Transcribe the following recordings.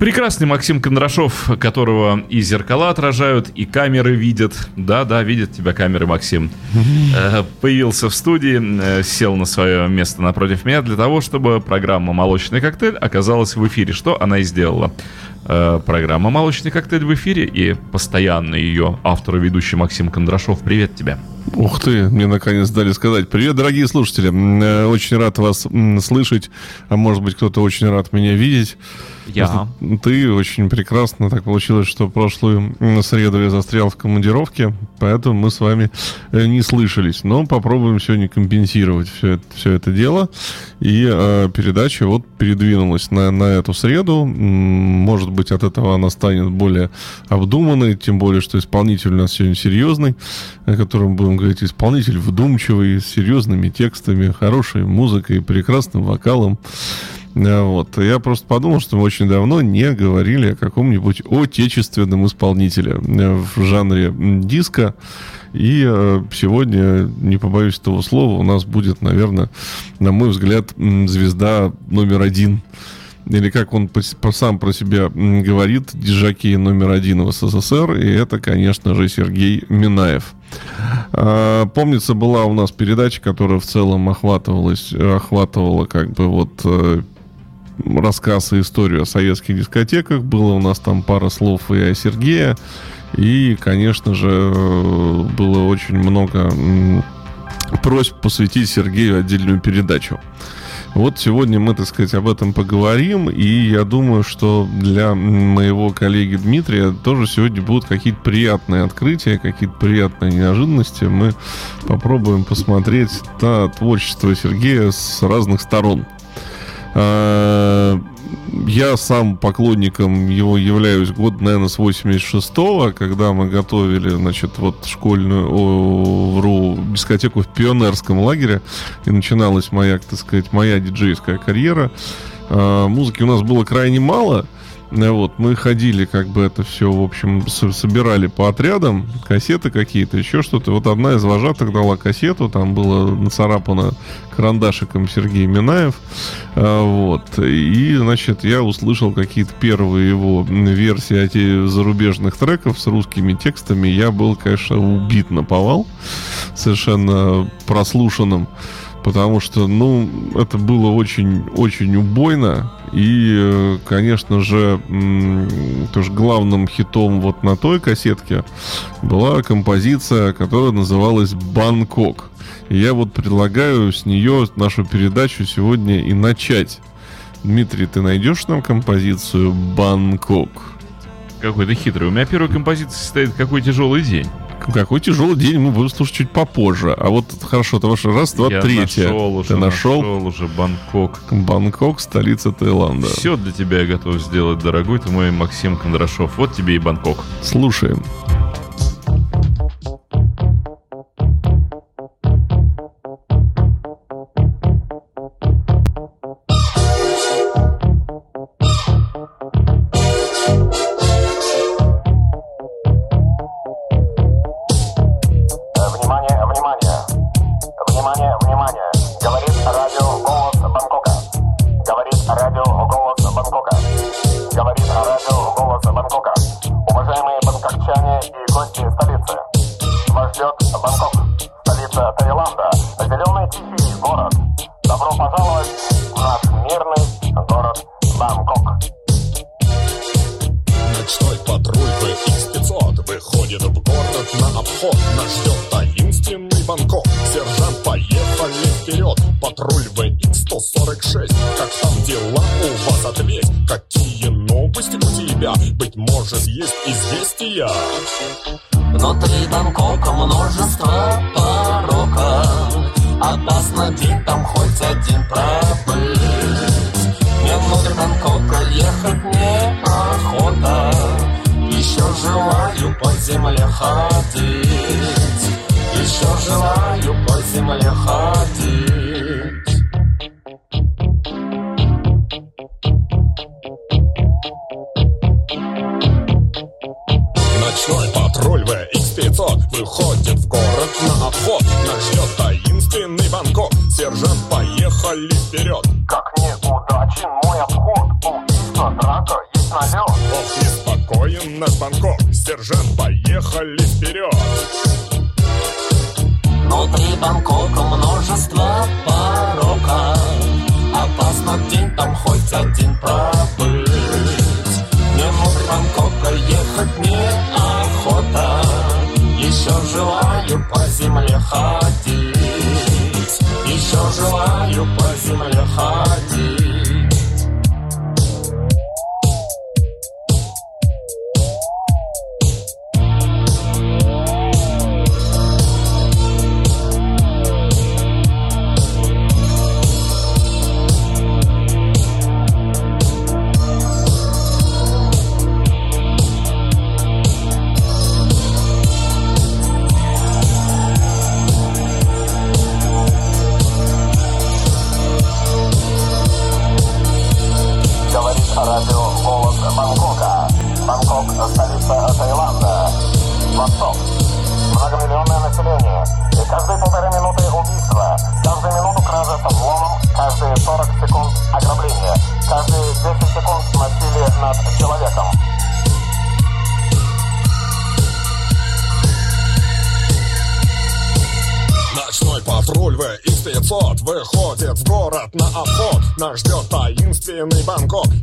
Прекрасный Максим Кондрашов, которого и зеркала отражают, и камеры видят. Да-да, видят тебя камеры, Максим. Э, появился в студии, э, сел на свое место напротив меня для того, чтобы программа «Молочный коктейль» оказалась в эфире, что она и сделала. Э, программа «Молочный коктейль» в эфире, и постоянно ее автор и ведущий Максим Кондрашов. Привет тебе. Ух ты, мне наконец дали сказать. Привет, дорогие слушатели. Очень рад вас слышать, а может быть кто-то очень рад меня видеть. Я. Ты очень прекрасно. Так получилось, что прошлую среду я застрял в командировке, поэтому мы с вами э, не слышались. Но попробуем сегодня компенсировать все это, все это дело. И э, передача вот передвинулась на, на эту среду. Может быть, от этого она станет более обдуманной, тем более, что исполнитель у нас сегодня серьезный, о котором будем говорить. Исполнитель вдумчивый, с серьезными текстами, хорошей музыкой, прекрасным вокалом. Вот. Я просто подумал, что мы очень давно не говорили о каком-нибудь отечественном исполнителе э, в жанре диско. И э, сегодня, не побоюсь этого слова, у нас будет, наверное, на мой взгляд, звезда номер один или как он сам про себя говорит, диджакей номер один в СССР, и это, конечно же, Сергей Минаев. А, помнится, была у нас передача, которая в целом охватывалась, охватывала как бы вот э, рассказ и историю о советских дискотеках. Было у нас там пара слов и о Сергее. И, конечно же, было очень много просьб посвятить Сергею отдельную передачу. Вот сегодня мы, так сказать, об этом поговорим, и я думаю, что для моего коллеги Дмитрия тоже сегодня будут какие-то приятные открытия, какие-то приятные неожиданности. Мы попробуем посмотреть на творчество Сергея с разных сторон. Я сам поклонником его являюсь год, наверное, с 86-го, когда мы готовили, значит, вот школьную, о, вру, дискотеку в пионерском лагере, и начиналась моя, так сказать, моя диджейская карьера. А, музыки у нас было крайне мало, вот, мы ходили, как бы это все, в общем, собирали по отрядам, кассеты какие-то, еще что-то. Вот одна из вожатых дала кассету, там было нацарапано карандашиком Сергей Минаев. Э, вот. И, значит, я услышал какие-то первые его версии этих зарубежных треков с русскими текстами. Я был, конечно, убит на повал, совершенно прослушанным потому что, ну, это было очень-очень убойно. И, э, конечно же, тоже главным хитом вот на той кассетке была композиция, которая называлась «Бангкок». И я вот предлагаю с нее нашу передачу сегодня и начать. Дмитрий, ты найдешь нам композицию «Бангкок»? Какой то хитрый. У меня первая композиция состоит «Какой тяжелый день». Какой тяжелый день мы будем слушать чуть попозже. А вот хорошо, это ваш раз, два, Я третье. Нашел уже, Ты нашел? нашел уже Бангкок. Бангкок, столица Таиланда. Все для тебя я готов сделать, дорогой ты мой Максим Кондрашов. Вот тебе и Бангкок. Слушаем. Поехали вперед! Как неудачен мой обход. Убийство, драка и налет Ох, неспокоен наш Бангкок. Сержант, поехали вперед Внутри Бангкока множество пороков Опасно день там хоть один пробыть. Мне внутрь Бангкока Еще желаю по земле ходить. Еще желаю по земле ходить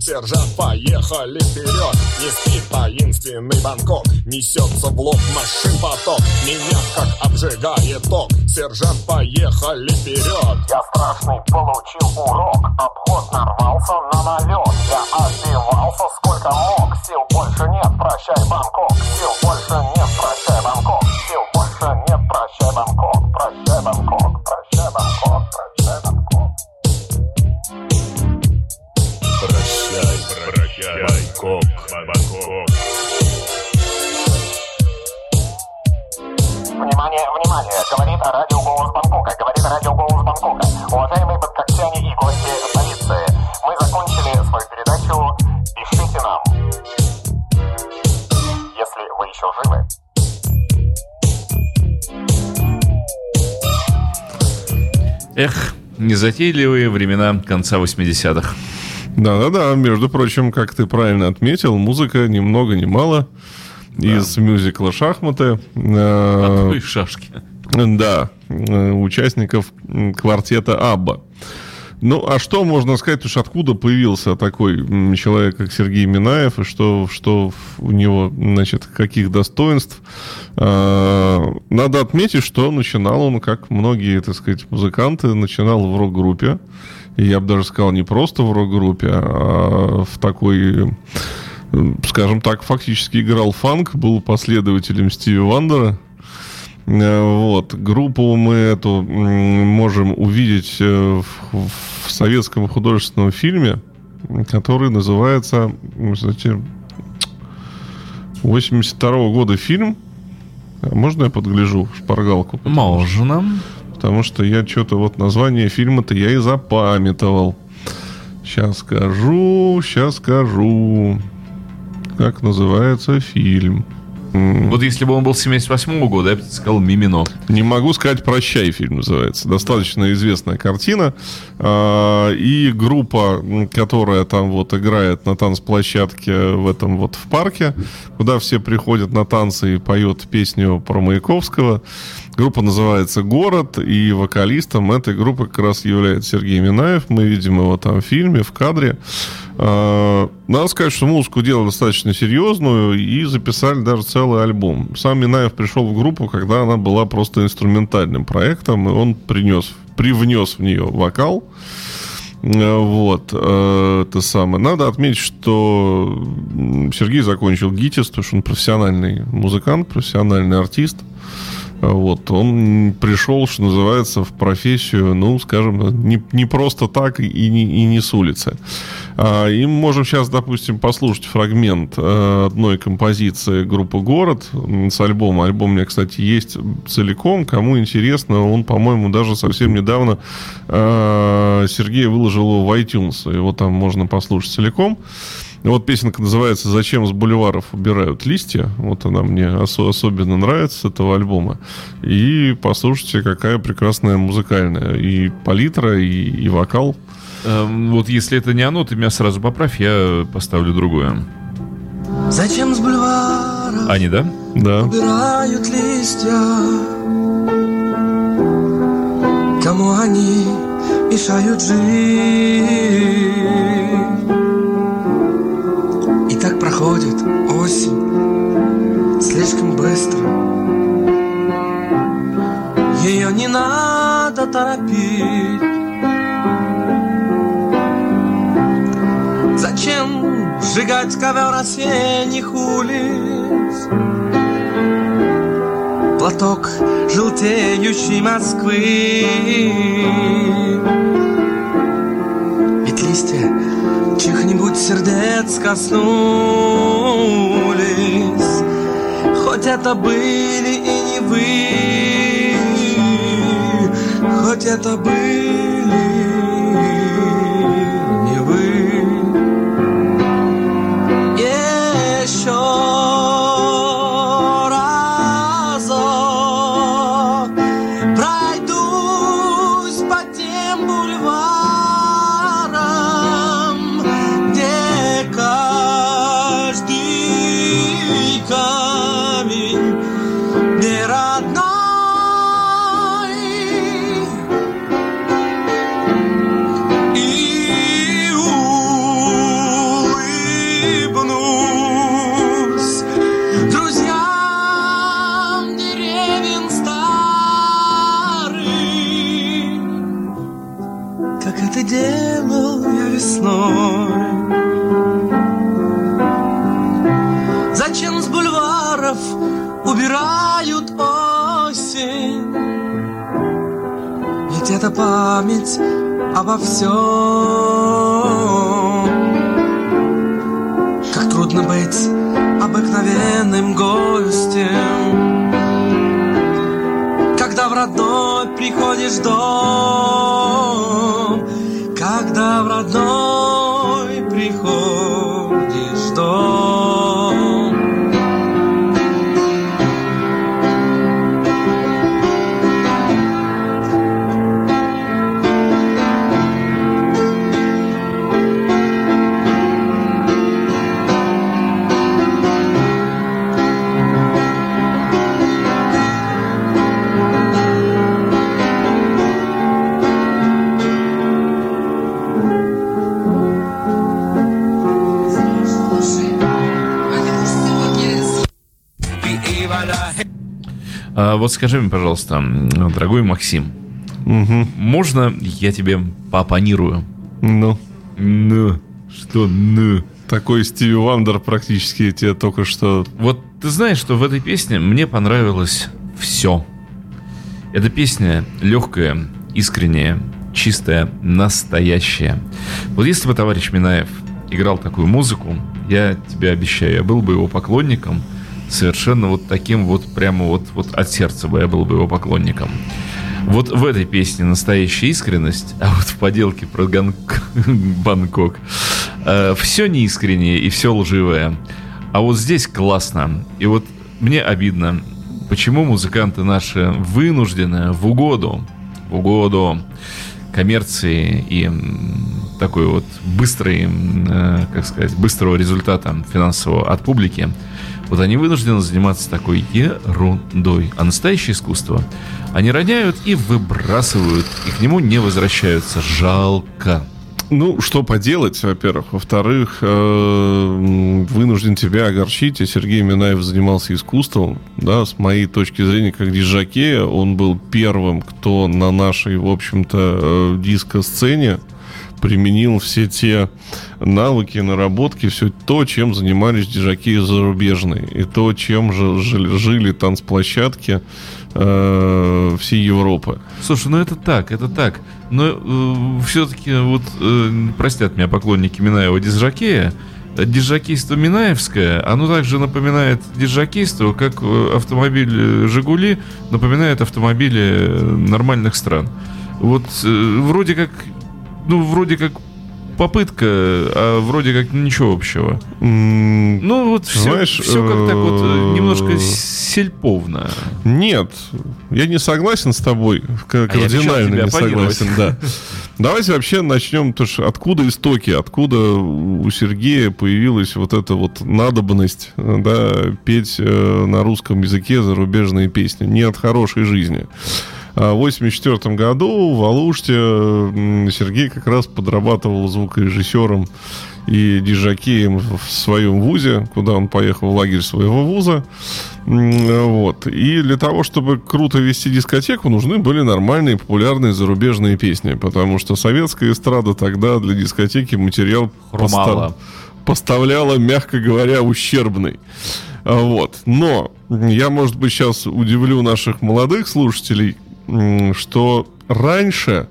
Сержант, поехали вперед. Не спит таинственный Бангкок. Несется в лоб машин поток. Меня как обжигает ток. Сержант, поехали вперед. Я страшный получил урок. Обход нарвался на налет. Я отбивался сколько мог. Сил больше нет, прощай, Бангкок. Сил больше нет, Эх, незатейливые времена конца 80-х. Да-да-да, между прочим, как ты правильно отметил, музыка ни много ни мало из мюзикла «Шахматы». Э, Ой, шашки. Да, э, участников квартета Абба. Ну, а что можно сказать, уж откуда появился такой человек, как Сергей Минаев, и что, что у него, значит, каких достоинств? А, Надо отметить, что начинал он, как многие, так сказать, музыканты, начинал в рок-группе. И я бы даже сказал, не просто в рок-группе, а в такой, скажем так, фактически играл фанк, был последователем Стиви Вандера. Э, Вот. Группу мы эту можем увидеть э, в, в советском художественном фильме, который называется, кстати, 82 года фильм. А Можно я подгляжу шпаргалку? Можно. Потому что я что-то вот название фильма-то я и запамятовал. Сейчас скажу, сейчас скажу. Как называется фильм? М, Вот если бы он был 78 года, я бы сказал «Мимино». Не могу сказать «Прощай» фильм называется. Достаточно известная картина. А, И группа, которая там вот играет на танцплощадке в этом вот в парке, куда все приходят на танцы и поет песню про Маяковского. Группа называется «Город», и вокалистом этой группы как раз является Сергей Минаев. Мы видим его там в фильме, в кадре. А, Надо сказать, что музыку делали достаточно серьезную и записали даже целый альбом. Сам Минаев пришел в группу, когда она была просто инструментальным проектом, и он принес, привнес в нее вокал. Э, Вот, э, это самое. Надо отметить, что Сергей закончил ГИТИС, потому что он профессиональный музыкант, профессиональный артист. Вот, он пришел, что называется, в профессию, ну, скажем, не, не просто так и не, и не с улицы. А, И мы можем сейчас, допустим, послушать фрагмент э, одной композиции группы «Город» с альбома. Альбом у меня, кстати, есть целиком. Кому интересно, он, по-моему, даже совсем недавно э, Сергей выложил его в iTunes. Его там можно послушать целиком. Вот песенка называется «Зачем с бульваров убирают листья». Вот она мне ос- особенно нравится с этого альбома. И послушайте, какая прекрасная музыкальная и палитра, и, и вокал. Эм, Вот если это не оно, ты меня сразу поправь, я поставлю другое. Зачем с бульвара Они, да? Да. убирают листья? Кому они мешают жить? Осень слишком быстро. Ее не надо торопить. Зачем сжигать ковер осенних улиц? Платок желтеющей Москвы Листья чьих-нибудь сердец коснулись. Хоть это были и не вы Хоть это были делал я весной. Зачем с бульваров убирают осень? Ведь это память обо всем. Как трудно быть обыкновенным гостем, Когда в родной приходишь дом, Когда в А вот скажи мне, пожалуйста, дорогой Максим, Мгм. можно я тебе поопонирую? Ну, Ну, что ну? такой Стиви Вандер практически я тебе только что... Вот ты знаешь, что в этой песне мне понравилось все. Эта песня легкая, искренняя, чистая, настоящая. Вот если бы товарищ Минаев играл такую музыку, я тебе обещаю, я был бы его поклонником, совершенно вот таким вот, прямо вот, вот от сердца бы я был бы его поклонником. Вот в этой песне настоящая искренность, а вот в поделке про Ган- Бангкок все неискреннее и все лживое. А вот здесь классно. И вот мне обидно, почему музыканты наши вынуждены в угоду, в угоду коммерции и такой вот быстрой, м, э, как сказать, быстрого результата финансового от публики, вот они вынуждены заниматься такой ерундой. А настоящее искусство они роняют и выбрасывают, и к нему не возвращаются. Жалко. Ну, что поделать, во-первых. Во-вторых, э, вынужден тебя огорчить. Сергей Минаев занимался искусством. Да, с моей точки зрения, как диджакея, он был первым, кто на нашей, в общем-то, э, диско-сцене применил все те навыки, наработки, все то, чем занимались диджаки зарубежные. И то, чем же жили, жили танцплощадки э, всей Европы. Слушай, ну это так, это так. Но все-таки вот э, простят меня поклонники Минаева Дизжакея, э, Диджакейство Минаевское, оно также напоминает диджакейство, как э, автомобиль э, «Жигули» напоминает автомобили э, нормальных стран. Вот э, вроде как, ну вроде как попытка, а вроде как ничего общего. Ну, вот все, Знаешь, все как так вот э, э, немножко сельповно. Нет, я не согласен с тобой, А кардинально обещал не согласен, да. Давайте вообще начнем, то что откуда истоки, откуда у Сергея появилась вот эта вот надобность, да, петь э, на русском языке зарубежные песни. Не от хорошей жизни. А В 1984 году в Алуште Сергей как раз подрабатывал звукорежиссером и диджакеем в своем вузе, куда он поехал в лагерь своего вуза. Вот. И для того, чтобы круто вести дискотеку, нужны были нормальные популярные зарубежные песни, потому что советская эстрада тогда для дискотеки материал Хромала. поста- поставляла, мягко говоря, ущербный. А, Вот. Но я, может быть, сейчас удивлю наших молодых слушателей, что раньше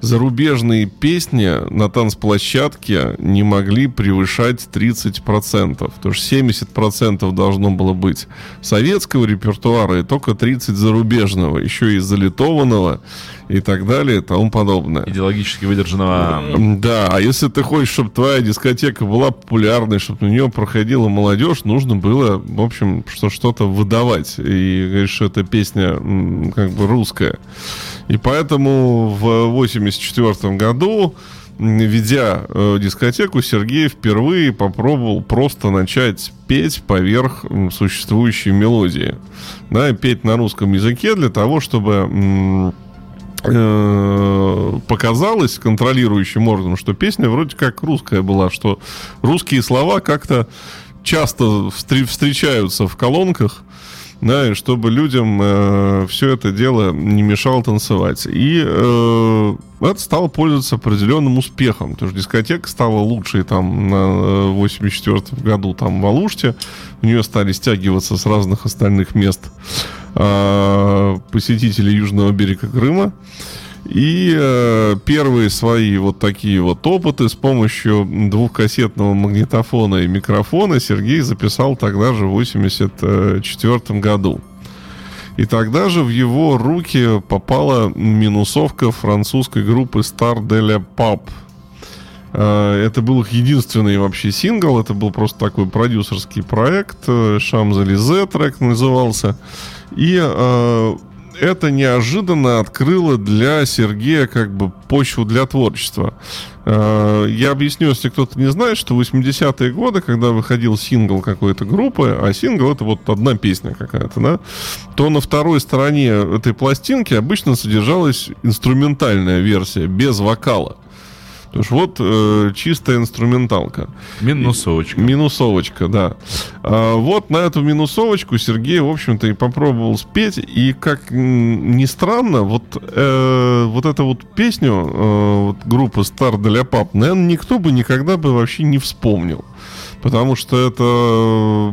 зарубежные песни на танцплощадке не могли превышать 30%. Потому что 70% должно было быть советского репертуара и только 30% зарубежного. Еще и залитованного и так далее и тому подобное. Идеологически выдержанного... Да, а если ты хочешь, чтобы твоя дискотека была популярной, чтобы на нее проходила молодежь, нужно было, в общем, что что-то выдавать. И говоришь, что эта песня как бы русская. И поэтому в 84 году, ведя э, дискотеку, Сергей впервые попробовал просто начать петь поверх м, существующей мелодии. Да, петь на русском языке для того, чтобы э, показалось контролирующим органам, что песня вроде как русская была, что русские слова как-то часто встр- встречаются в колонках, да, и чтобы людям все это дело не мешало танцевать. И э, это стало пользоваться определенным успехом. Потому что дискотека стала лучшей там на 84 году там в Алуште. В нее стали стягиваться с разных остальных мест э, посетители южного берега Крыма. И э, первые свои вот такие вот опыты с помощью двухкассетного магнитофона и микрофона Сергей записал тогда же в 1984 году. И тогда же в его руки попала минусовка французской группы Star de la Pop. Э, Это был их единственный вообще сингл. Это был просто такой продюсерский проект. Шамзализе трек назывался. И э, это неожиданно открыло для Сергея как бы почву для творчества. Э, Я объясню, если кто-то не знает, что в 80-е годы, когда выходил сингл какой-то группы, а сингл это вот одна песня какая-то, да, то на второй стороне этой пластинки обычно содержалась инструментальная версия без вокала. Есть вот э, чистая инструменталка. Минусовочка. Минусовочка, да. А, вот на эту минусовочку Сергей, в общем-то, и попробовал спеть. И, как ни странно, вот, э, вот эту вот песню э, вот группы Star для Пап, наверное, никто бы никогда бы вообще не вспомнил. Потому что это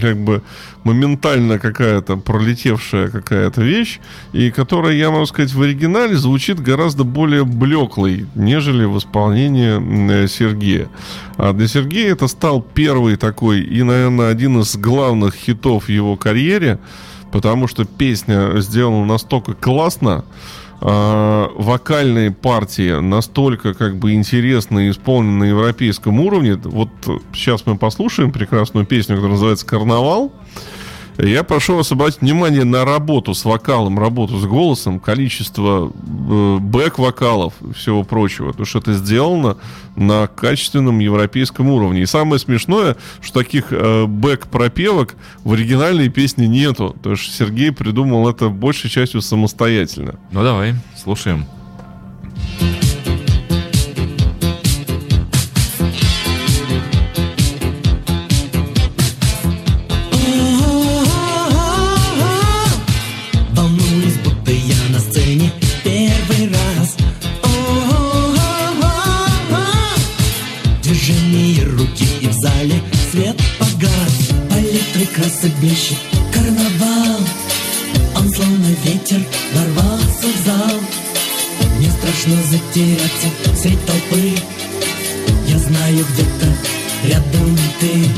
как бы моментально какая-то пролетевшая какая-то вещь, и которая, я могу сказать, в оригинале звучит гораздо более блеклой, нежели в исполнении э, Сергея. А для Сергея это стал первый такой и, наверное, один из главных хитов в его карьере, потому что песня сделана настолько классно, а, вокальные партии настолько как бы интересно исполнены на европейском уровне. Вот сейчас мы послушаем прекрасную песню, которая называется «Карнавал». Я прошу вас обратить внимание на работу с вокалом, работу с голосом, количество э, бэк-вокалов и всего прочего. Потому что это сделано на качественном европейском уровне. И самое смешное, что таких э, бэк-пропевок в оригинальной песне нету. Потому что Сергей придумал это большей частью самостоятельно. Ну давай, слушаем. Красок блещет карнавал. Он словно ветер ворвался в зал. Мне страшно затеряться средь толпы. Я знаю где-то рядом ты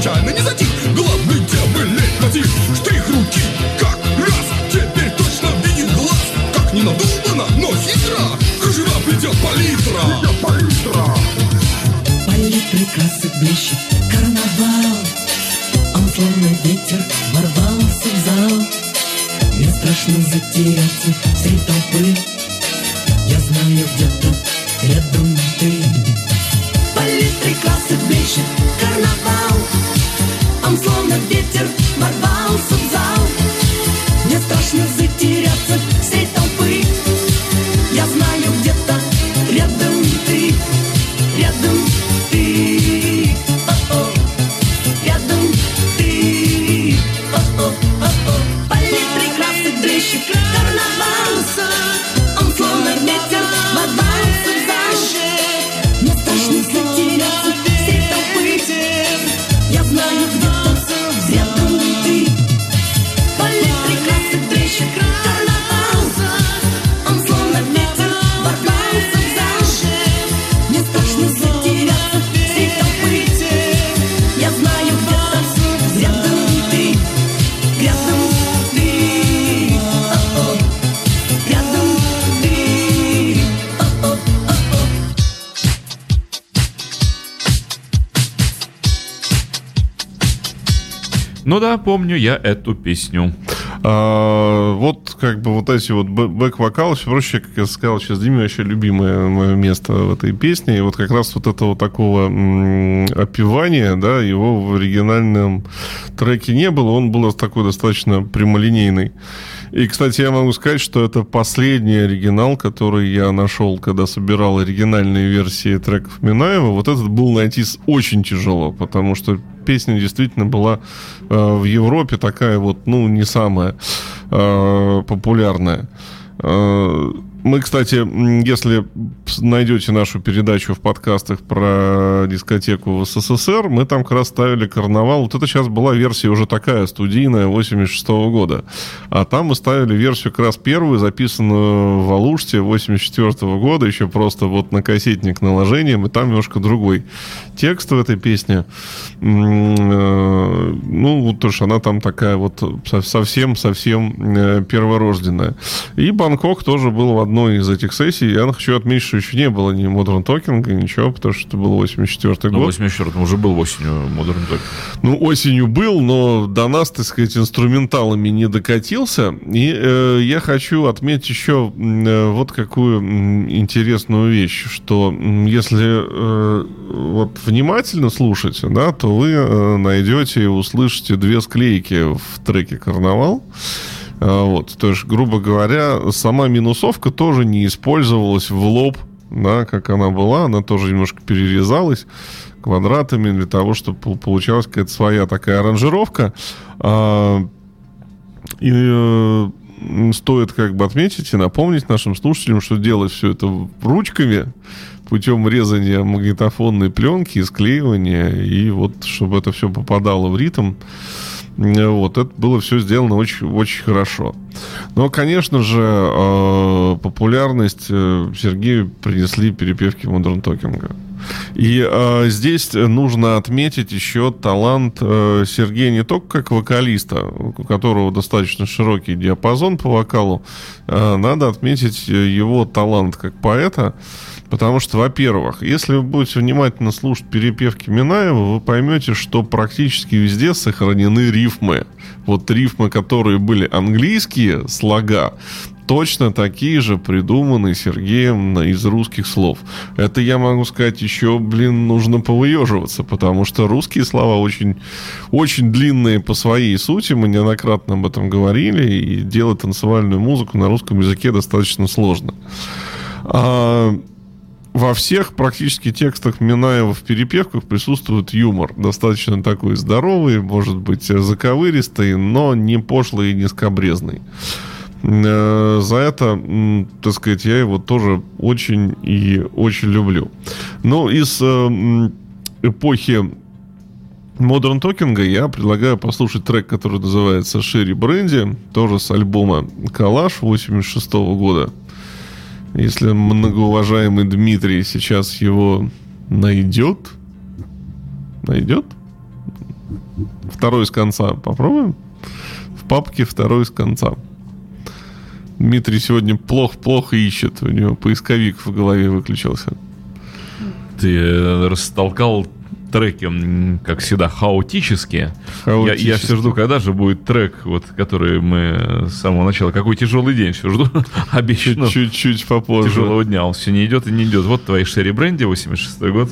случайно не затих Главный темы лейтмотив Штрих руки, как раз Теперь точно видит глаз. Как не надумано, но хитро. Кружева плетет палитра. Плетет палитра. Палитры красок блещет карнавал. Он словно ветер ворвался в зал. Мне страшно затеряться среди толпы. Я знаю где-то рядом ты. Палитры красок блещет карнавал Ну да, помню я эту песню. А, вот как бы вот эти вот бэ- бэк-вокалы, все проще, как я сказал, сейчас Диме вообще любимое мое место в этой песне. И вот как раз вот этого такого м, опевания, да, его в оригинальном треке не было. Он был такой достаточно прямолинейный. И, кстати, я могу сказать, что это последний оригинал, который я нашел, когда собирал оригинальные версии треков Минаева. Вот этот был найти очень тяжело, потому что песня действительно была э, в Европе такая вот, ну, не самая э, популярная. Э, мы, кстати, если найдете нашу передачу в подкастах про дискотеку в СССР, мы там как раз ставили карнавал. Вот это сейчас была версия уже такая, студийная, 86 года. А там мы ставили версию как раз первую, записанную в Алуште 84 года, еще просто вот на кассетник наложением, и там немножко другой текст в этой песне. Э, Ну, вот тоже она там такая вот со- совсем-совсем э, перворожденная. И Бангкок тоже был в одной из этих сессий. Я хочу отметить, что еще не было ни Modern Talking, ничего, потому что это был 84 Ну, год. 84 уже был осенью Modern Talking. Ну, осенью был, но до нас, так сказать, инструменталами не докатился. И э, я хочу отметить еще э, вот какую интересную вещь, что если э, вот внимательно слушать, да, то вы э, найдете и услышите две склейки в треке «Карнавал». А, Вот, то есть, грубо говоря, сама минусовка тоже не использовалась в лоб, да, как она была, она тоже немножко перерезалась квадратами для того, чтобы пол- получалась какая-то своя такая аранжировка. А, И э, стоит как бы отметить и напомнить нашим слушателям, что делать все это ручками путем резания магнитофонной пленки склеивания, и вот чтобы это все попадало в ритм. Э, Вот, это было все сделано очень, очень хорошо. Но, конечно же, э, популярность э, Сергею принесли перепевки Modern Talking. И э, здесь нужно отметить еще талант э, Сергея не только как вокалиста, у которого достаточно широкий диапазон по вокалу, э, надо отметить его талант как поэта, Потому что, во-первых, если вы будете внимательно слушать перепевки Минаева, вы поймете, что практически везде сохранены рифмы. Вот рифмы, которые были английские слога, точно такие же придуманы Сергеем из русских слов. Это я могу сказать еще, блин, нужно повыеживаться, потому что русские слова очень, очень длинные по своей сути, мы неоднократно об этом говорили, и делать танцевальную музыку на русском языке достаточно сложно. А, во всех практически текстах Минаева в перепевках присутствует юмор. Достаточно такой здоровый, может быть, заковыристый, но не пошлый и не скобрезный. Э, За это, так сказать, я его тоже очень и очень люблю. Ну, из э, эпохи Modern Talking я предлагаю послушать трек, который называется «Шерри Бренди», тоже с альбома «Калаш» 86 года. Если многоуважаемый Дмитрий сейчас его найдет, найдет? Второй с конца попробуем? В папке второй с конца. Дмитрий сегодня плохо-плохо ищет. У него поисковик в голове выключился. Ты э, растолкал треки, как всегда, хаотические. Я, я Хаотически. все жду, когда же будет трек, вот, который мы с самого начала. Какой тяжелый день, все жду. Обещано. Чуть-чуть попозже. Тяжелого дня. Он все не идет и не идет. Вот твои Шерри Бренди, 86 год.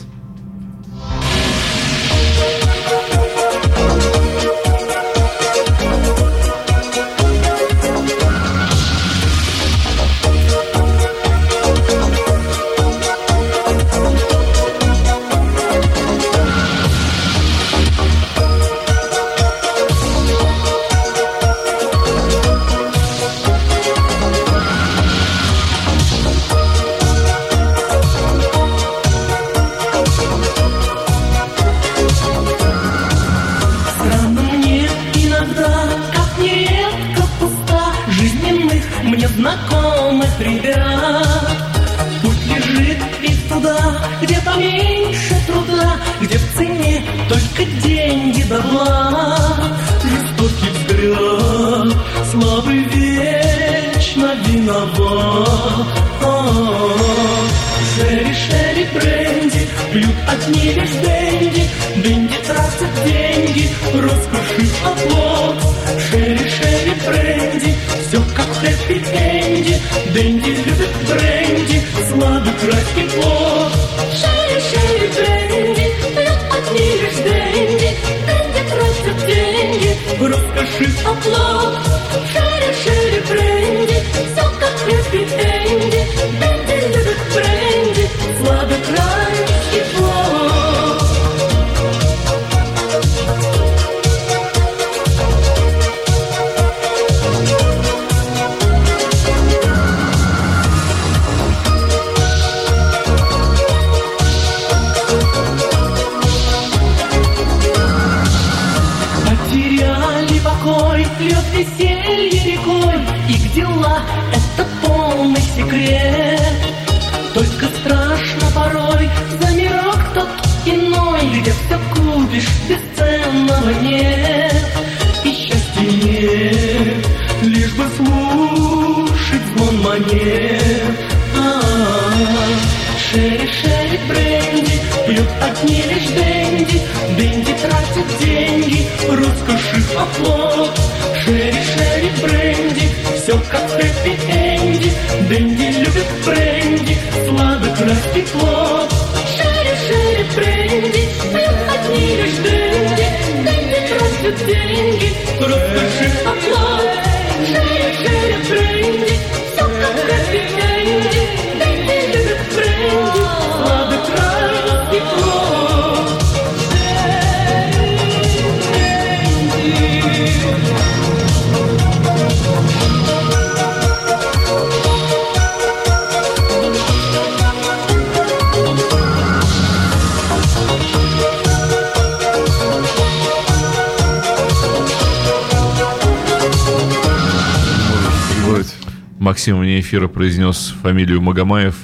Эфира произнес фамилию Магомаев,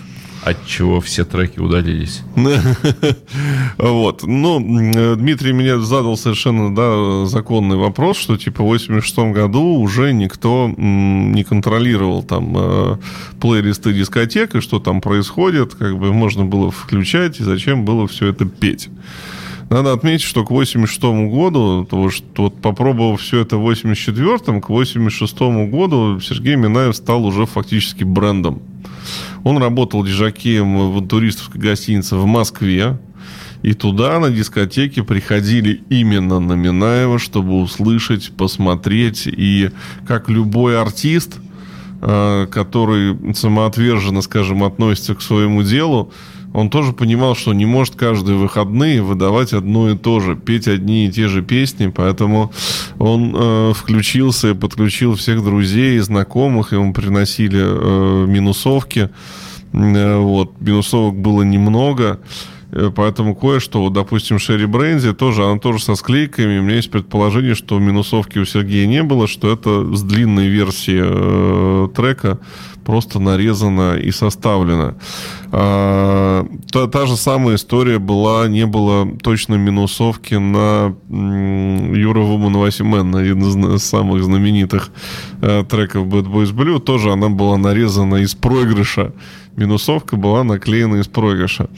от чего все треки удалились. Вот. Ну, м, Дмитрий мне задал совершенно, да, законный вопрос, что, типа, в 86 году уже никто не контролировал там э, плейлисты дискотек, и что там происходит, как бы можно было включать, и зачем было все это петь. Надо отметить, что к 86 году, то, что вот попробовав все это в 84-м, к 86 году Сергей Минаев стал уже фактически брендом. Он работал дежакеем в туристовской гостинице в Москве. И туда на дискотеке приходили именно на Минаева, чтобы услышать, посмотреть. И как любой артист, э, который самоотверженно, скажем, относится к своему делу, он тоже понимал, что не может каждые выходные выдавать одно и то же, петь одни и те же песни, поэтому он э, включился и подключил всех друзей и знакомых, ему приносили э, минусовки, Э, вот, минусовок было немного, Э, Поэтому кое-что, вот, допустим, Шерри Брензи тоже, она тоже со склейками. У меня есть предположение, что минусовки у Сергея не было, что это с длинной версии э, трека просто нарезано и составлено. А, та, та же самая история была, не было точно минусовки на Юра Woman Васимен, один из самых знаменитых э, треков Bad Boys Blue. Тоже она была нарезана из проигрыша. Минусовка была наклеена из проигрыша.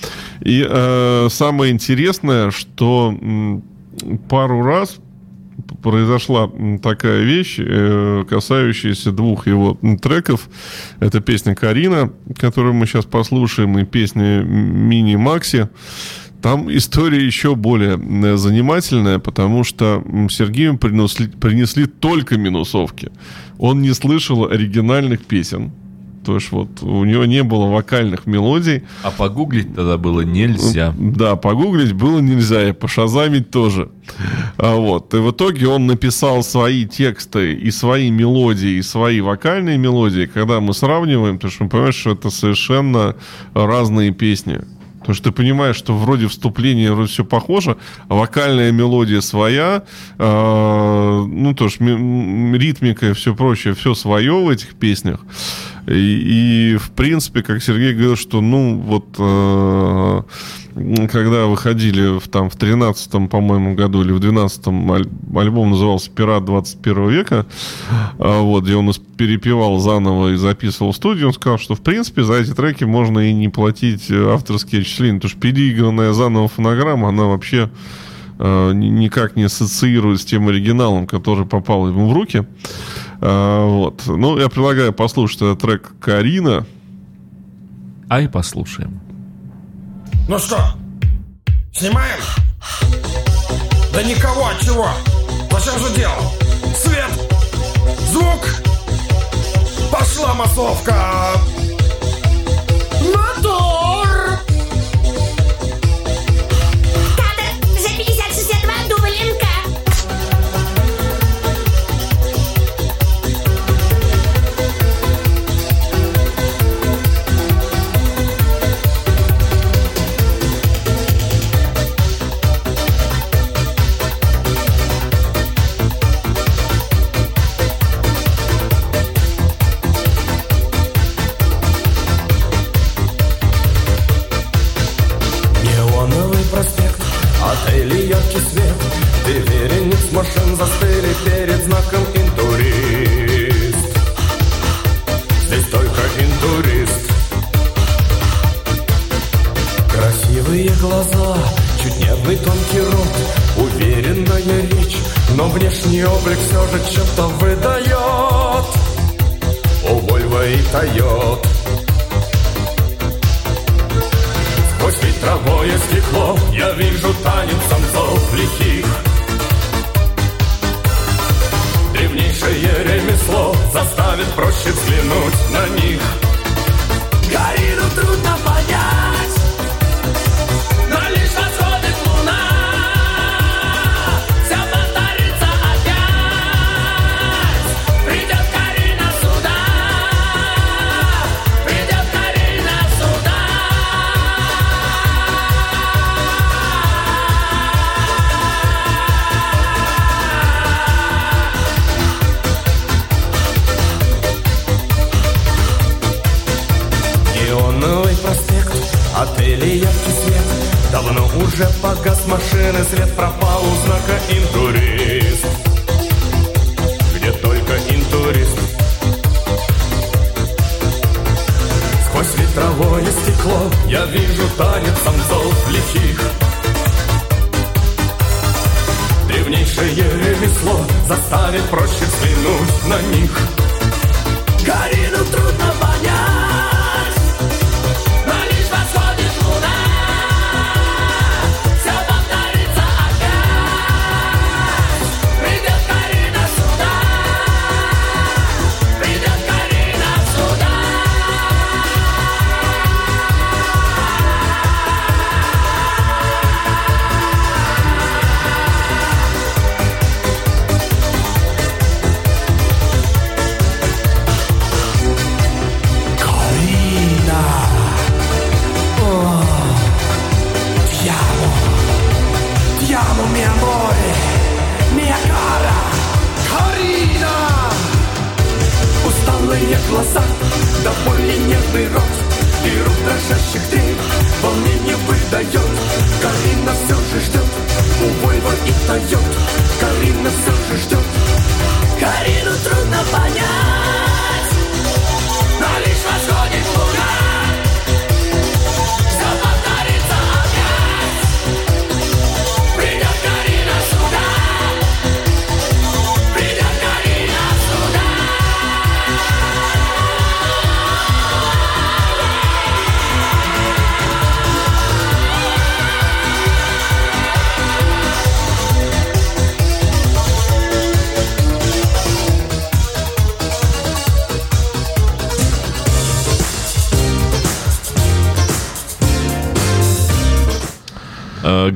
И э, самое интересное, что пару раз произошла такая вещь, э, касающаяся двух его треков. Это песня Карина, которую мы сейчас послушаем, и песня Мини Макси. Там история еще более э, занимательная, потому что Сергею принесли, принесли только минусовки. Он не слышал оригинальных песен. То есть вот у него не было вокальных мелодий. А погуглить тогда было нельзя. Да, погуглить было нельзя, и пошазамить тоже. А вот. И в итоге он написал свои тексты и свои мелодии, и свои вокальные мелодии. Когда мы сравниваем, то что мы понимаем, что это совершенно разные песни. Потому что ты понимаешь, что вроде вступление вроде все похоже, а вокальная мелодия своя, э, ну тоже ритмика и все прочее, все свое в этих песнях. И, и, в принципе, как Сергей говорил, что ну вот э, когда выходили в, там в 13 по-моему, году или в 12-м аль- альбом назывался «Пират 21 века», а, вот, где он перепевал заново и записывал в студию, он сказал, что в принципе за эти треки можно и не платить э, авторские отчисления, потому что переигранная заново фонограмма, она вообще э, ни- никак не ассоциирует с тем оригиналом, который попал ему в руки. А, вот. Ну, я предлагаю послушать этот трек «Карина». Ай, послушаем. Ну что, снимаем? Да никого, а чего? Зачем же делал? Свет, звук, пошла массовка.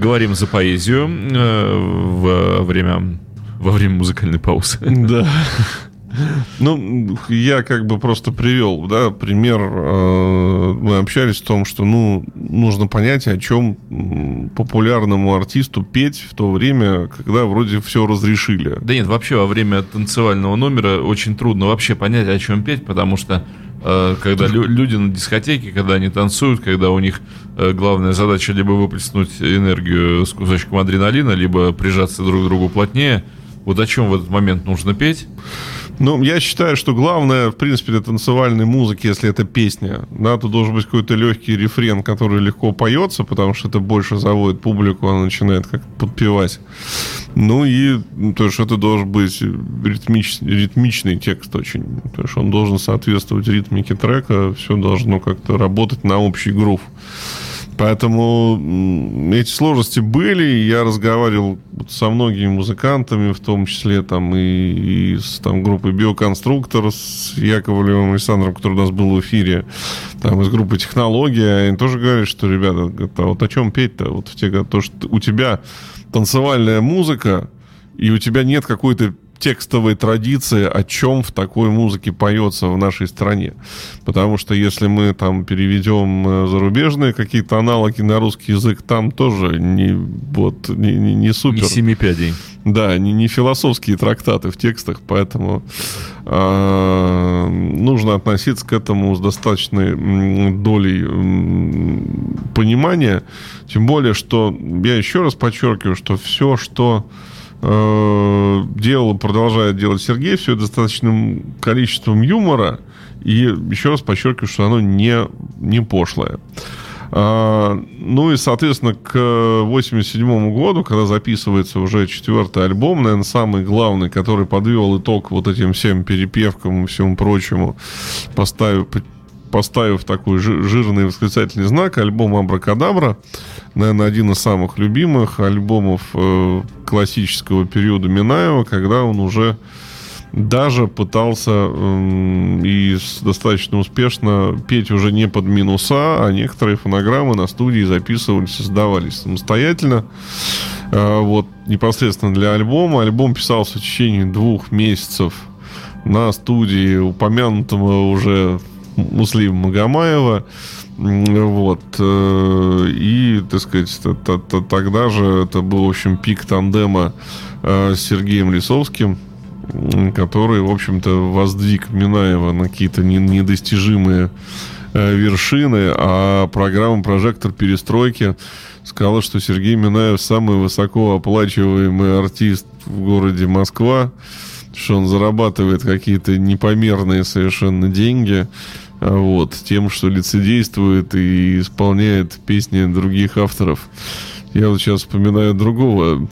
Говорим за поэзию э, во время, во время музыкальной паузы. Да. Ну, я как бы просто привел, да, пример. э, Мы общались о том, что, ну, нужно понять, о чем популярному артисту петь в то время, когда вроде все разрешили. Да нет, вообще во время танцевального номера очень трудно вообще понять, о чем петь, потому что когда лю- люди на дискотеке, когда они танцуют, когда у них э, главная задача либо выплеснуть энергию с кусочком адреналина, либо прижаться друг к другу плотнее, вот о чем в этот момент нужно петь? Ну, я считаю, что главное, в принципе, для танцевальной музыки, если это песня, да, то должен быть какой-то легкий рефрен, который легко поется, потому что это больше заводит публику, она начинает как подпевать. Ну и ну, то есть это должен быть ритмич- ритмичный текст очень. То есть он должен соответствовать ритмике трека, все должно как-то работать на общий грув. Поэтому эти сложности были. Я разговаривал со многими музыкантами, в том числе там и, и с там, группой Биоконструктор, с Яковлевым Александром, который у нас был в эфире, там из группы Технология. Они тоже говорят, что, ребята, говорят, а вот о чем петь-то? Вот в те, то, что у тебя танцевальная музыка, и у тебя нет какой-то текстовой традиции, о чем в такой музыке поется в нашей стране. Потому что если мы там переведем э, зарубежные какие-то аналоги на русский язык, там тоже не, вот, не, не, не супер. Не семи пядей. Да, не, не философские трактаты в текстах, поэтому э, нужно относиться к этому с достаточной долей м, понимания. Тем более, что я еще раз подчеркиваю, что все, что э, делал и продолжает делать Сергей, все это достаточным количеством юмора. И еще раз подчеркиваю, что оно не, не пошлое. А, ну и, соответственно, к 87 году, когда записывается уже четвертый альбом, наверное, самый главный, который подвел итог вот этим всем перепевкам и всему прочему, поставив, поставив такой жи- жирный восклицательный знак, альбом «Абракадабра», наверное, один из самых любимых альбомов э, классического периода Минаева, когда он уже даже пытался эм, и достаточно успешно петь уже не под минуса, а некоторые фонограммы на студии записывались, создавались самостоятельно. Э, вот непосредственно для альбома. Альбом писался в течение двух месяцев на студии упомянутого уже Муслима Магомаева. Вот. э, И, так сказать, тогда же это был, в общем, пик тандема э, с Сергеем Лисовским, который, в общем-то, воздвиг Минаева на какие-то не- недостижимые э, вершины, а программа «Прожектор перестройки» сказала, что Сергей Минаев самый высоко оплачиваемый артист в городе Москва, что он зарабатывает какие-то непомерные совершенно деньги, вот, тем, что лицедействует и исполняет песни других авторов. Я вот сейчас вспоминаю другого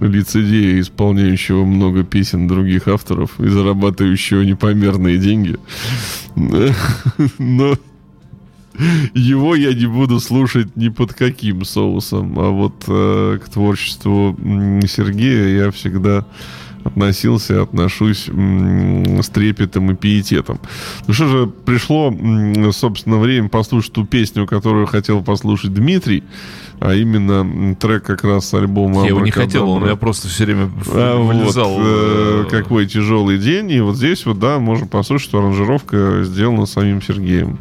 лицедея, исполняющего много песен других авторов и зарабатывающего непомерные деньги. Но его я не буду слушать ни под каким соусом. А вот э, к творчеству Сергея я всегда относился, отношусь с трепетом и пиететом. Ну что же, пришло, собственно, время послушать ту песню, которую хотел послушать Дмитрий, а именно трек как раз с альбома Я его не хотел, он я просто все время А, вылезал. вот, э, э, какой тяжелый день. И вот здесь вот, да, можем послушать, что аранжировка сделана самим Сергеем.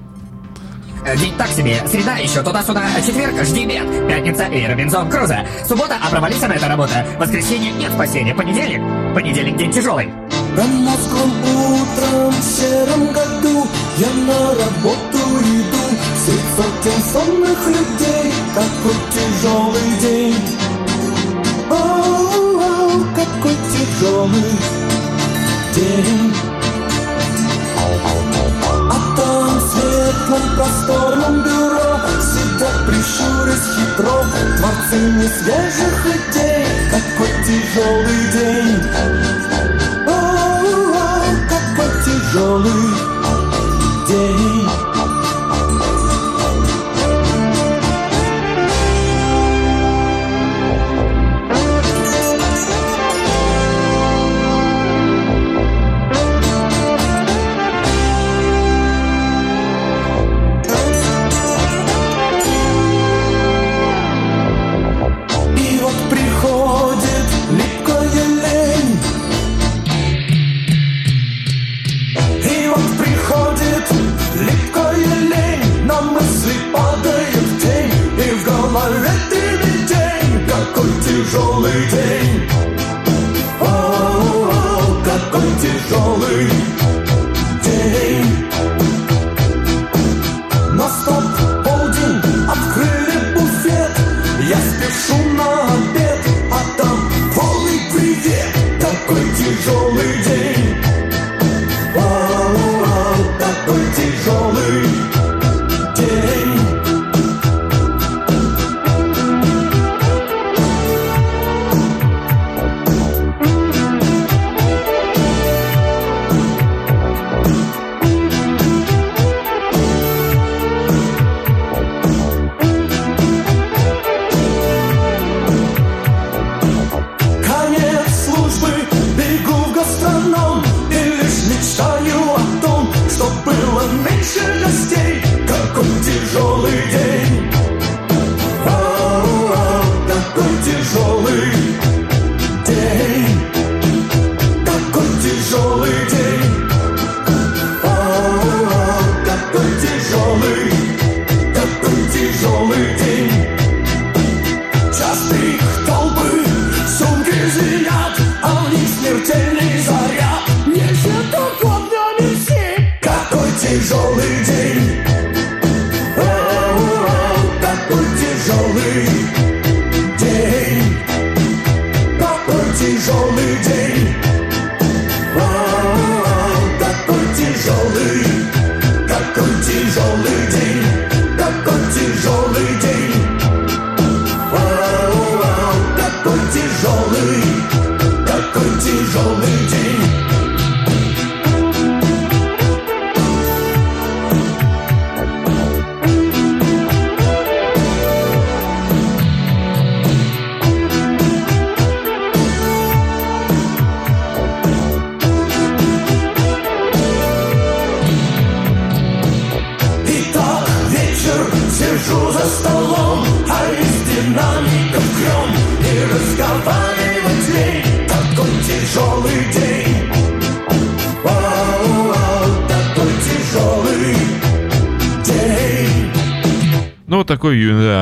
День так себе, среда еще туда-сюда, четверг жди бед, пятница и Робинзон Крузо, суббота, а провалится на эта работа, воскресенье нет спасения, понедельник, понедельник день тяжелый. Промозглым утром в сером году Я на работу иду. Средь сотен сонных людей Какой тяжелый день. О, какой тяжелый день светлом просторном бюро Сидят прищурясь хитро. Творцы несвежих идей Какой тяжелый день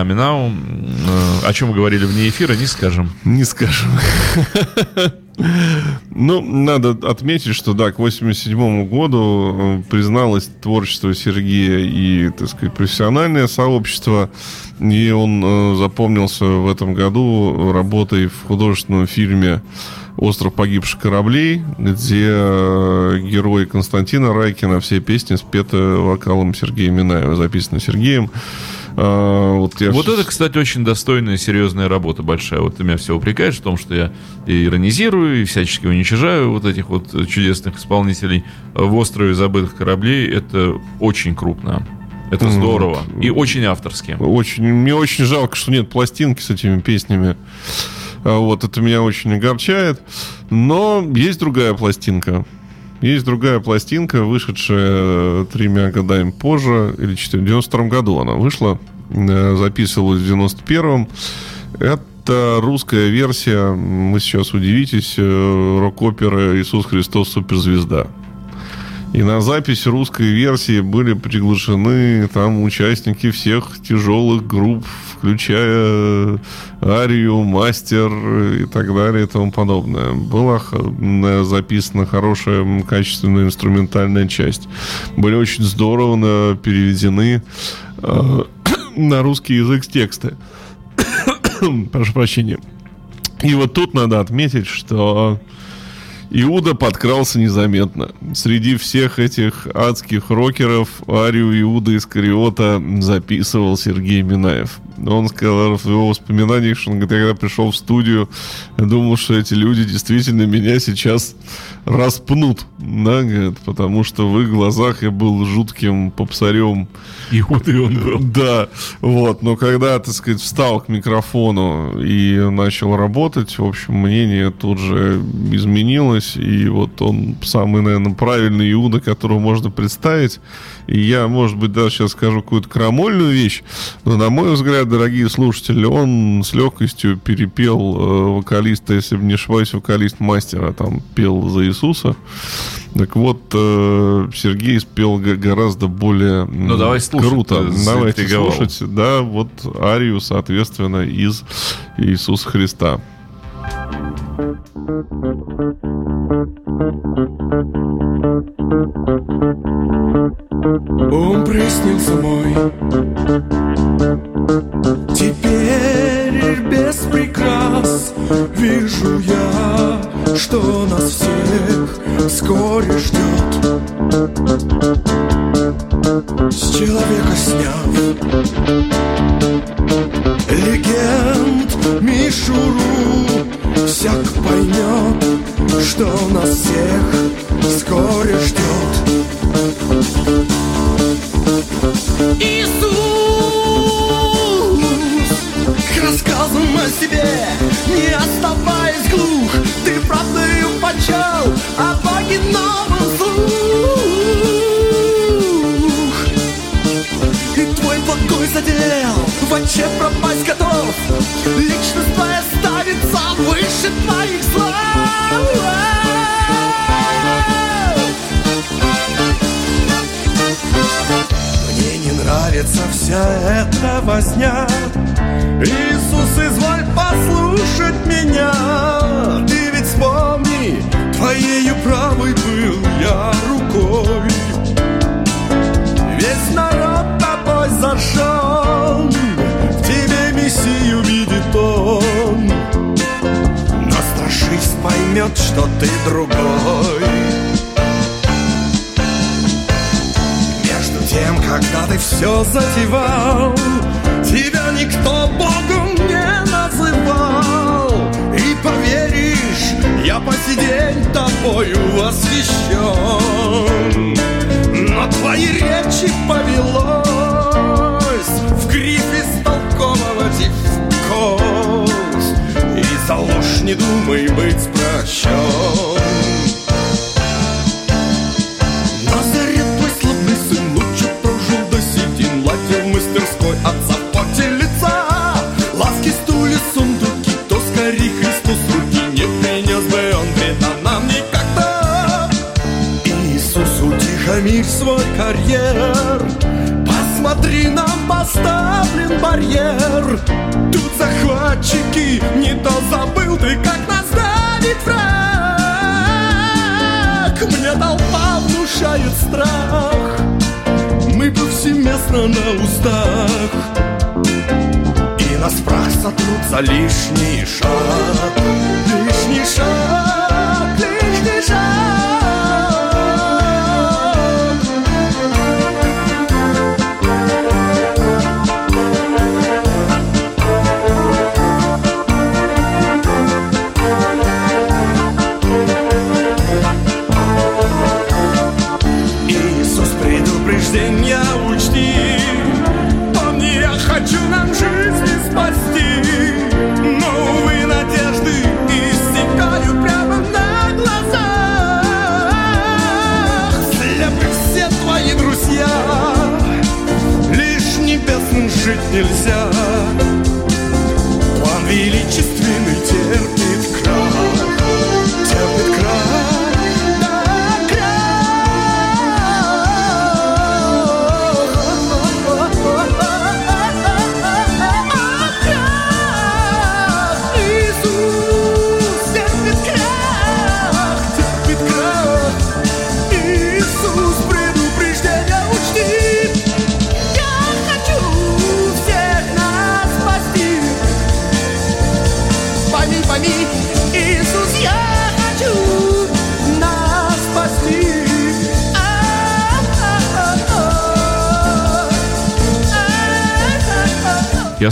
Аминау. Э, О чем мы говорили вне эфира, не скажем. Не скажем. Ну, надо отметить, что да, к 87 году э, призналось творчество Сергея и, так сказать, профессиональное сообщество. И он э, запомнился в этом году работой в художественном фильме «Остров погибших кораблей», где герой Константина Райкина, все песни спеты вокалом Сергея Минаева, записаны Сергеем. А, Вот, я Вот это, кстати, очень достойная, серьезная работа большая. Вот ты меня все упрекаешь в том, что я и иронизирую, и всячески уничижаю вот этих вот чудесных исполнителей в острове забытых кораблей. Это очень крупно. Это здорово. И очень авторски. Очень, мне очень жалко, что нет пластинки с этими песнями. А Вот, это меня очень огорчает. Но есть другая пластинка. Есть другая пластинка, вышедшая тремя годами позже, или четыре- в 92 году она вышла, э, записывалась в 91-м. Это русская версия, вы сейчас удивитесь, э, рок-оперы «Иисус Христос. Суперзвезда». И на запись русской версии были приглашены там участники всех тяжелых групп, включая арию, мастер и так далее и тому подобное. Была м, записана хорошая, качественная инструментальная часть. Были очень здорово переведены э, на русский язык тексты. Прошу прощения. И вот тут надо отметить, что Иуда подкрался незаметно. Среди всех этих адских рокеров арию Иуда Искариота записывал Сергей Минаев. Он сказал в его воспоминаниях, что он говорит, я когда пришел в студию, думал, что эти люди действительно меня сейчас распнут. Да, говорит, потому что в их глазах я был жутким попсарем. Иудой он был. Да, вот, но когда, так сказать, встал к микрофону и начал работать, в общем, мнение тут же изменилось, и вот он самый, наверное, правильный Иуда, которого можно представить. И я, может быть, даже сейчас скажу какую-то крамольную вещь, но, на мой взгляд, дорогие слушатели, он с легкостью перепел э, вокалиста, если бы не ошибаюсь, вокалист мастера, там, пел за Иисуса. Так вот, э, Сергей спел гораздо более Ну, давай слушать, круто. ты Давайте слушать, да, вот арию, соответственно, из Иисуса Христа. Он приснился мой. Теперь без прикрас Вижу я, что нас всех вскоре ждет С человека сняв. Легенд мишуру Всяк поймет, что нас всех вскоре ждет Иисус, к рассказам о себе не оставаясь глух, ты правдою почал, а боги новым слух. И твой благой задел, в отче пропасть готов, личность твоя ставится выше твоих слов. Мне не нравится вся эта возня. Иисус, изволь послушать меня. Ты ведь вспомни, твоею правой был я рукой. Весь народ тобой В тебе Мессию видит он Но страшись поймет, что ты другой. Между тем, когда ты все затевал Тебя никто Богом не называл. И поверишь, я по сей день тобою восхищен Но твои речи повелось Гриф истолковывать и за ложь не думай быть прощен Назарет твой славный сын лучше прожил до седин Ладил в мастерской в поте лица. Лавки, стулья, сундуки, то скорей Христос руки. Не принес бы он вреда нам никогда. Иисус, утихомирь свой карьер Посмотри, нам поставлен барьер. Тут захватчики, не то забыл ты, как нас давит враг. Мне толпа внушает страх. Мы повсеместно на устах. И нас прах сотрут за лишний шаг. Лишний шаг, лишний шаг нельзя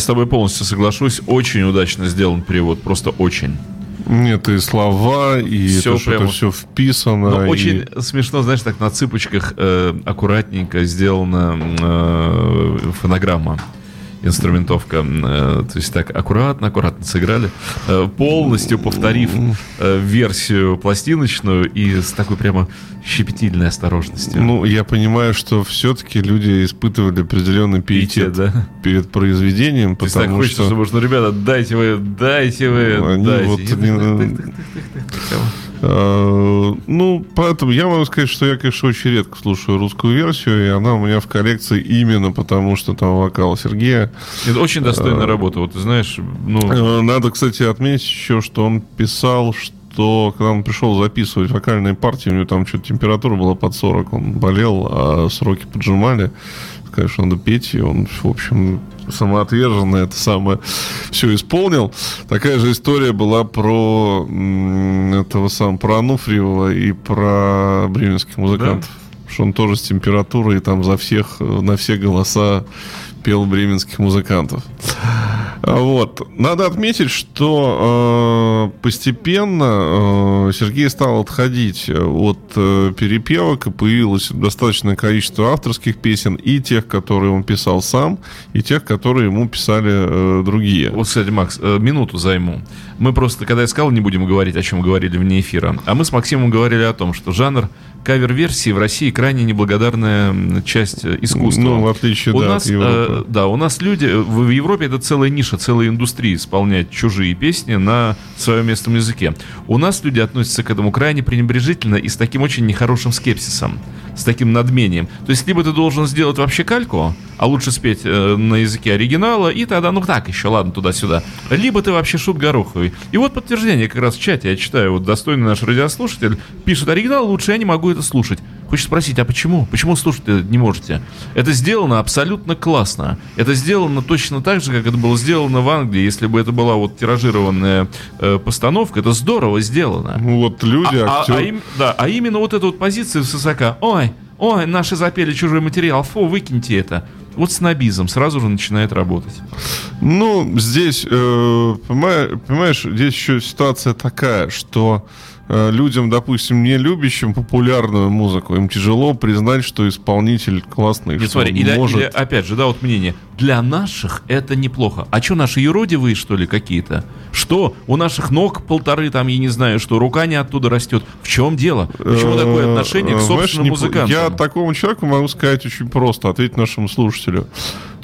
тобой полностью соглашусь. Очень удачно сделан перевод. Просто очень. Нет, и слова, и Всё это, что это прямо- все вписано. Но и- очень смешно, знаешь, так на цыпочках э, аккуратненько сделана э, фонограмма. Инструментовка, э, то есть так аккуратно, аккуратно сыграли, э, полностью повторив э, версию пластиночную и с такой прямо щепетильной осторожностью. Ну, я понимаю, что все-таки люди испытывали определенный пиетет, Пиетет, да? перед произведением, То есть так потому хочется, что... чтобы, ну, ребята, дайте вы, дайте вы, Они дайте. вот Э, Ну, поэтому я могу сказать, что я, конечно, очень редко слушаю русскую версию, и она у меня в коллекции именно потому, что там вокал Сергея. Это очень достойная работа, вот ты знаешь, ну, Э, Надо, кстати, отметить еще, что он писал, что когда он пришел записывать вокальные партии, у него там что-то температура была под 40, он болел, а сроки поджимали. Что надо петь, и он, в общем, самоотверженно это самое все исполнил. Такая же история была про этого самого, про Ануфриева и про бременских музыкантов. Что он тоже с температурой там за всех, э, на все голоса пел бременских музыкантов. Вот. Надо отметить, что э, постепенно э, Сергей стал отходить от э, перепевок, и появилось достаточное количество авторских песен, и тех, которые он писал сам, и тех, которые ему писали э, другие. Вот, кстати, Макс, э, минуту займу. Мы просто, когда я сказал, не будем говорить, о чем говорили вне эфира, а мы с Максимом говорили о том, что жанр кавер-версии в России крайне неблагодарная часть э, искусства. Ну, в отличие, у да, нас, от Европы. э, да, у нас люди, э, в, в Европе это целая ниша, целая индустрия исполнять чужие песни на своем местном языке. У нас люди относятся к этому крайне пренебрежительно и с таким очень нехорошим скепсисом, с таким надмением. То есть, либо ты должен сделать вообще кальку, а лучше спеть э, на языке оригинала, и тогда, ну так еще, ладно, туда-сюда. Либо ты вообще шут гороховый. И вот подтверждение как раз в чате, я читаю, вот достойный наш радиослушатель пишет оригинал, лучше я не могу это слушать. Хочешь спросить, а почему? Почему слушать не можете? Это сделано абсолютно классно. Это сделано точно так же, как это было сделано в Англии. Если бы это была вот тиражированная э, постановка, это здорово сделано. Ну, вот люди, А, а- актер- а им- да, а именно вот эта вот позиция с высока. Ой, ой, наши запели чужой материал, фу, выкиньте это. Вот снобизм сразу же начинает работать. Ну, здесь, э, понимаешь, здесь еще ситуация такая, что людям, допустим, не любящим популярную музыку, им тяжело признать, что исполнитель классный, Нет, что смотри, или, может... или, опять же, да, вот мнение. Для наших это неплохо. А что, наши юродивые, что ли, какие-то? Что? У наших ног полторы, там, я не знаю, что рука не оттуда растет. В чем дело? Почему такое отношение к Э, собственным музыкантам? Я такому человеку могу сказать очень просто, ответить нашему слушателю.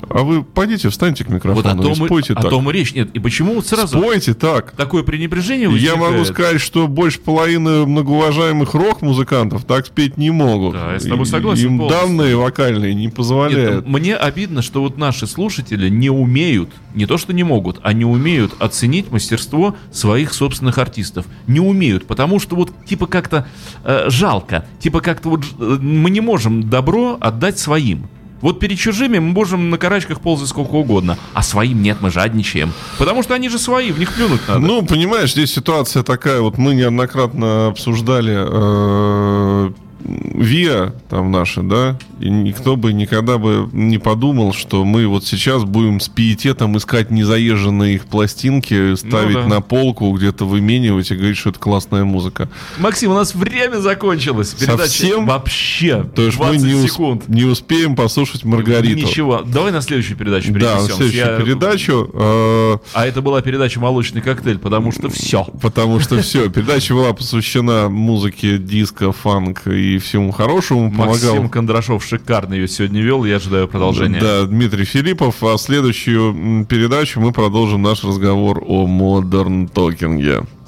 А вы пойдите, встаньте к Вот микрофону о том, и и, спойте о так. том и речь. Нет, и почему вот сразу Спойте так. такое пренебрежение Я возникает? могу сказать, что больше половины многоуважаемых рок-музыкантов так спеть не могут. Да, я с тобой И- согласен Им полностью. данные вокальные не Нет, позволяют. мне обидно, что вот наши слушатели не умеют, не то что не могут, а не умеют оценить мастерство своих собственных артистов. Не умеют, потому что вот типа как-то э, жалко, типа как-то вот э, мы не можем добро отдать своим. Вот перед чужими мы можем на карачках ползать сколько угодно, а своим нет, мы жадничаем. Потому что они же свои, в них плюнуть надо. Ну, понимаешь, здесь ситуация такая, вот мы неоднократно обсуждали э, ВИА там наши, да, и никто бы никогда бы не подумал, что мы вот сейчас будем с пиететом искать незаезженные их пластинки, ставить Ну да. на полку, где-то выменивать и говорить, что это классная музыка. Максим, у нас время закончилось. Передача Совсем? вообще То есть мы 20 не, секунд. не успеем послушать Маргариту. Ничего, давай на следующую передачу Да, перенесемся. на следующую Я- передачу. э, А это была передача «Молочный коктейль», потому что все. Потому что все, передача была посвящена музыке, диско, фанк и всему хорошему. Помогал Максим Кондрашов шикарно ее сегодня вел, я ожидаю продолжения. Да, Дмитрий Филиппов. А следующую передачу мы продолжим наш разговор о модерн токинге.